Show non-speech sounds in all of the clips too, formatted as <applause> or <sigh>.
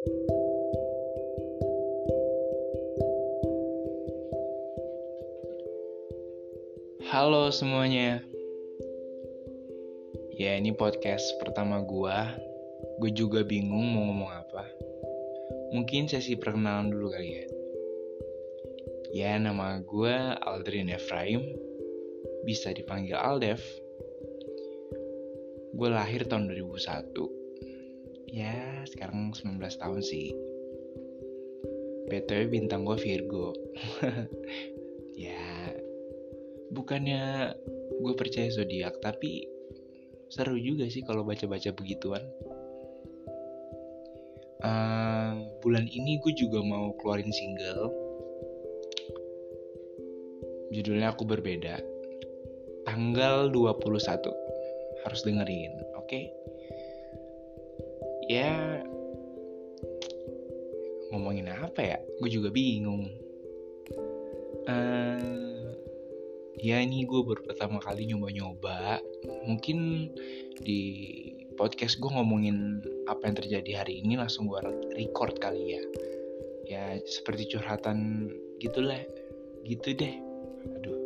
Halo semuanya. Ya, ini podcast pertama gua. Gue juga bingung mau ngomong apa. Mungkin sesi perkenalan dulu kali ya. Ya, nama gue Aldrin Efraim. Bisa dipanggil Aldev. Gue lahir tahun 2001. Ya, sekarang 19 tahun sih. BTW bintang gue Virgo. <laughs> ya, bukannya gue percaya zodiak tapi seru juga sih kalau baca-baca begituan uh, bulan ini gue juga mau keluarin single judulnya aku berbeda tanggal 21 harus dengerin oke okay? Ya ngomongin apa ya? Gue juga bingung. Uh, ya ini gue baru pertama kali nyoba-nyoba. Mungkin di podcast gue ngomongin apa yang terjadi hari ini langsung gue record kali ya. Ya seperti curhatan gitulah. Gitu deh. Aduh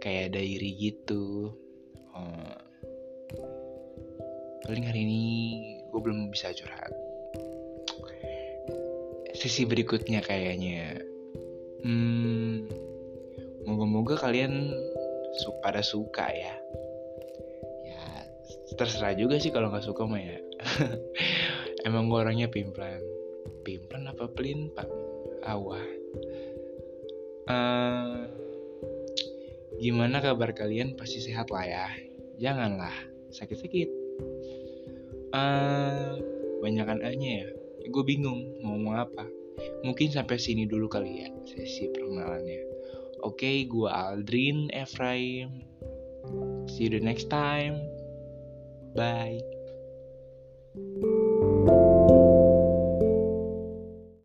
kayak diary gitu. Oh. paling hari ini gue belum bisa curhat sisi berikutnya kayaknya hmm Moga-moga kalian su pada suka ya. Ya terserah juga sih kalau nggak suka mah ya. <laughs> Emang gue orangnya pimplan. Pimplan apa pelin pak? Awah. Uh, gimana kabar kalian? Pasti sehat lah ya. Janganlah sakit-sakit. Uh, banyakan aja ya. Gue bingung mau ngomong apa. Mungkin sampai sini dulu kali ya sesi perkenalannya. Oke, okay, gue Aldrin Efraim. See you the next time. Bye.